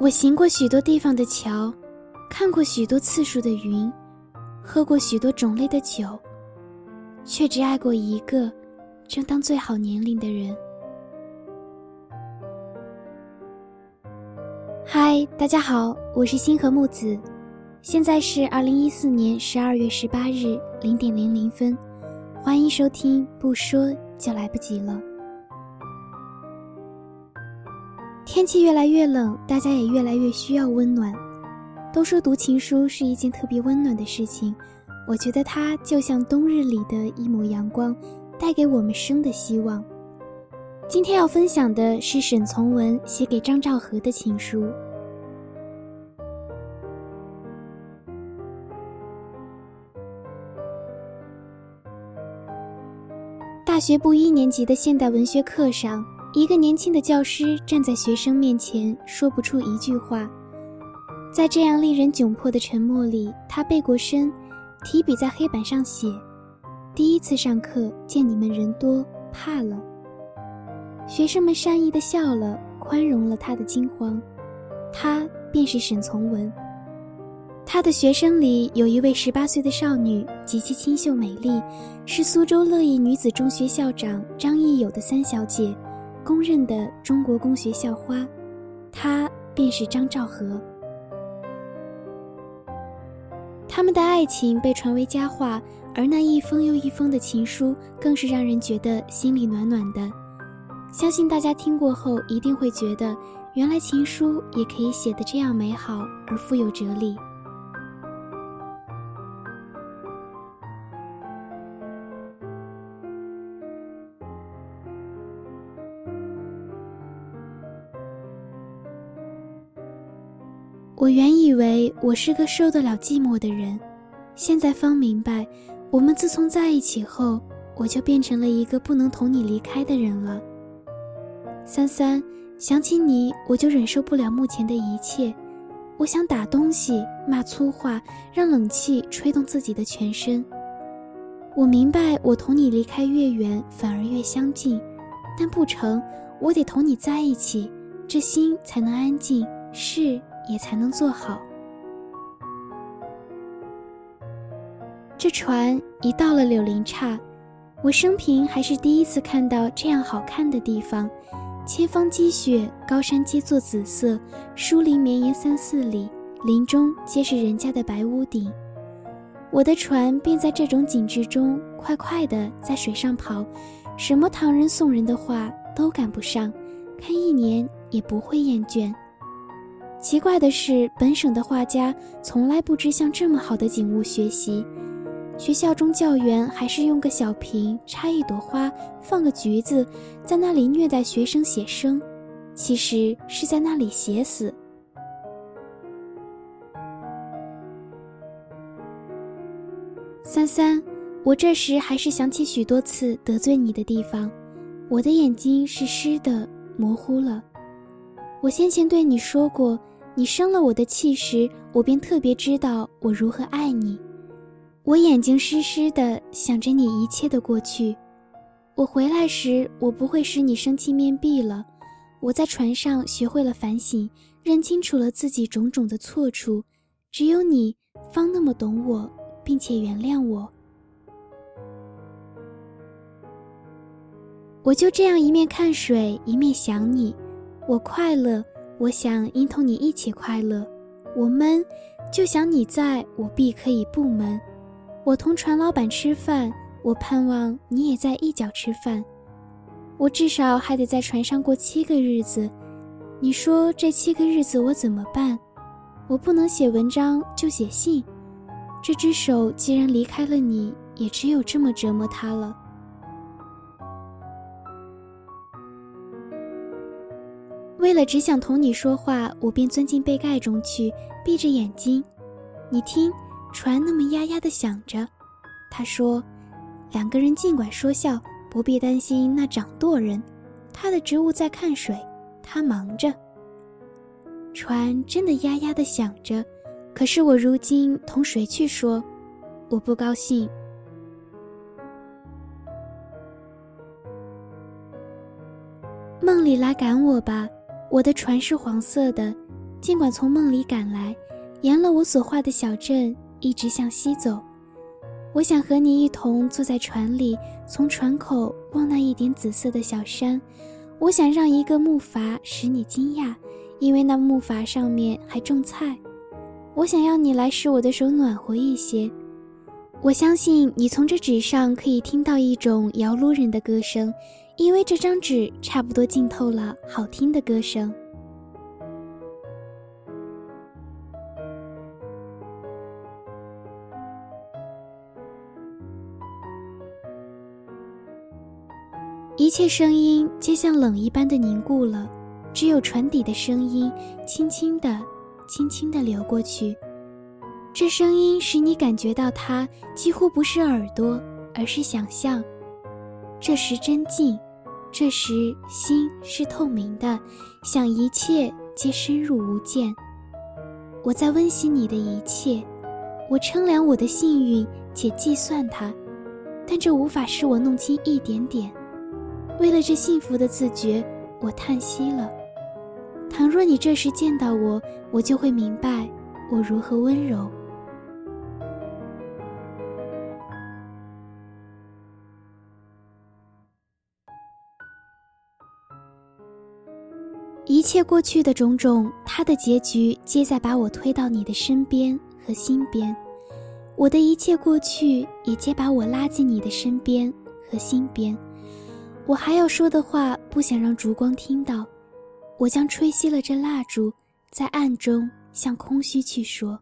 我行过许多地方的桥，看过许多次数的云，喝过许多种类的酒，却只爱过一个正当最好年龄的人。嗨，大家好，我是星河木子，现在是二零一四年十二月十八日零点零零分，欢迎收听，不说就来不及了。天气越来越冷，大家也越来越需要温暖。都说读情书是一件特别温暖的事情，我觉得它就像冬日里的一抹阳光，带给我们生的希望。今天要分享的是沈从文写给张兆和的情书。大学部一年级的现代文学课上。一个年轻的教师站在学生面前，说不出一句话。在这样令人窘迫的沉默里，他背过身，提笔在黑板上写：“第一次上课，见你们人多，怕了。”学生们善意的笑了，宽容了他的惊慌。他便是沈从文。他的学生里有一位十八岁的少女，极其清秀美丽，是苏州乐意女子中学校长张义友的三小姐。公认的中国公学校花，她便是张兆和。他们的爱情被传为佳话，而那一封又一封的情书，更是让人觉得心里暖暖的。相信大家听过后，一定会觉得，原来情书也可以写得这样美好而富有哲理。我原以为我是个受得了寂寞的人，现在方明白，我们自从在一起后，我就变成了一个不能同你离开的人了。三三，想起你，我就忍受不了目前的一切，我想打东西、骂粗话，让冷气吹动自己的全身。我明白，我同你离开越远，反而越相近，但不成，我得同你在一起，这心才能安静。是。也才能做好。这船一到了柳林岔，我生平还是第一次看到这样好看的地方：千方积雪，高山皆作紫色，疏林绵延三四里，林中皆是人家的白屋顶。我的船便在这种景致中快快地在水上跑，什么唐人宋人的话都赶不上，看一年也不会厌倦。奇怪的是，本省的画家从来不知向这么好的景物学习。学校中教员还是用个小瓶插一朵花，放个橘子，在那里虐待学生写生，其实是在那里写死。三三，我这时还是想起许多次得罪你的地方，我的眼睛是湿的，模糊了。我先前对你说过。你生了我的气时，我便特别知道我如何爱你。我眼睛湿湿的，想着你一切的过去。我回来时，我不会使你生气面壁了。我在船上学会了反省，认清楚了自己种种的错处。只有你方那么懂我，并且原谅我。我就这样一面看水，一面想你。我快乐。我想因同你一起快乐，我闷，就想你在我必可以不闷。我同船老板吃饭，我盼望你也在一角吃饭。我至少还得在船上过七个日子，你说这七个日子我怎么办？我不能写文章就写信，这只手既然离开了你，也只有这么折磨它了。为了只想同你说话，我便钻进被盖中去，闭着眼睛。你听，船那么呀呀的响着。他说：“两个人尽管说笑，不必担心那掌舵人，他的职务在看水，他忙着。”船真的呀呀的响着，可是我如今同谁去说？我不高兴。梦里来赶我吧。我的船是黄色的，尽管从梦里赶来，沿了我所画的小镇一直向西走。我想和你一同坐在船里，从船口望那一点紫色的小山。我想让一个木筏使你惊讶，因为那木筏上面还种菜。我想要你来使我的手暖和一些。我相信你从这纸上可以听到一种摇橹人的歌声，因为这张纸差不多浸透了好听的歌声。一切声音皆像冷一般的凝固了，只有船底的声音轻轻的、轻轻的流过去。这声音使你感觉到它几乎不是耳朵，而是想象。这时真静，这时心是透明的，想一切皆深入无间。我在温习你的一切，我称量我的幸运且计算它，但这无法使我弄清一点点。为了这幸福的自觉，我叹息了。倘若你这时见到我，我就会明白我如何温柔。一切过去的种种，它的结局皆在把我推到你的身边和心边；我的一切过去，也皆把我拉进你的身边和心边。我还要说的话，不想让烛光听到，我将吹熄了这蜡烛，在暗中向空虚去说。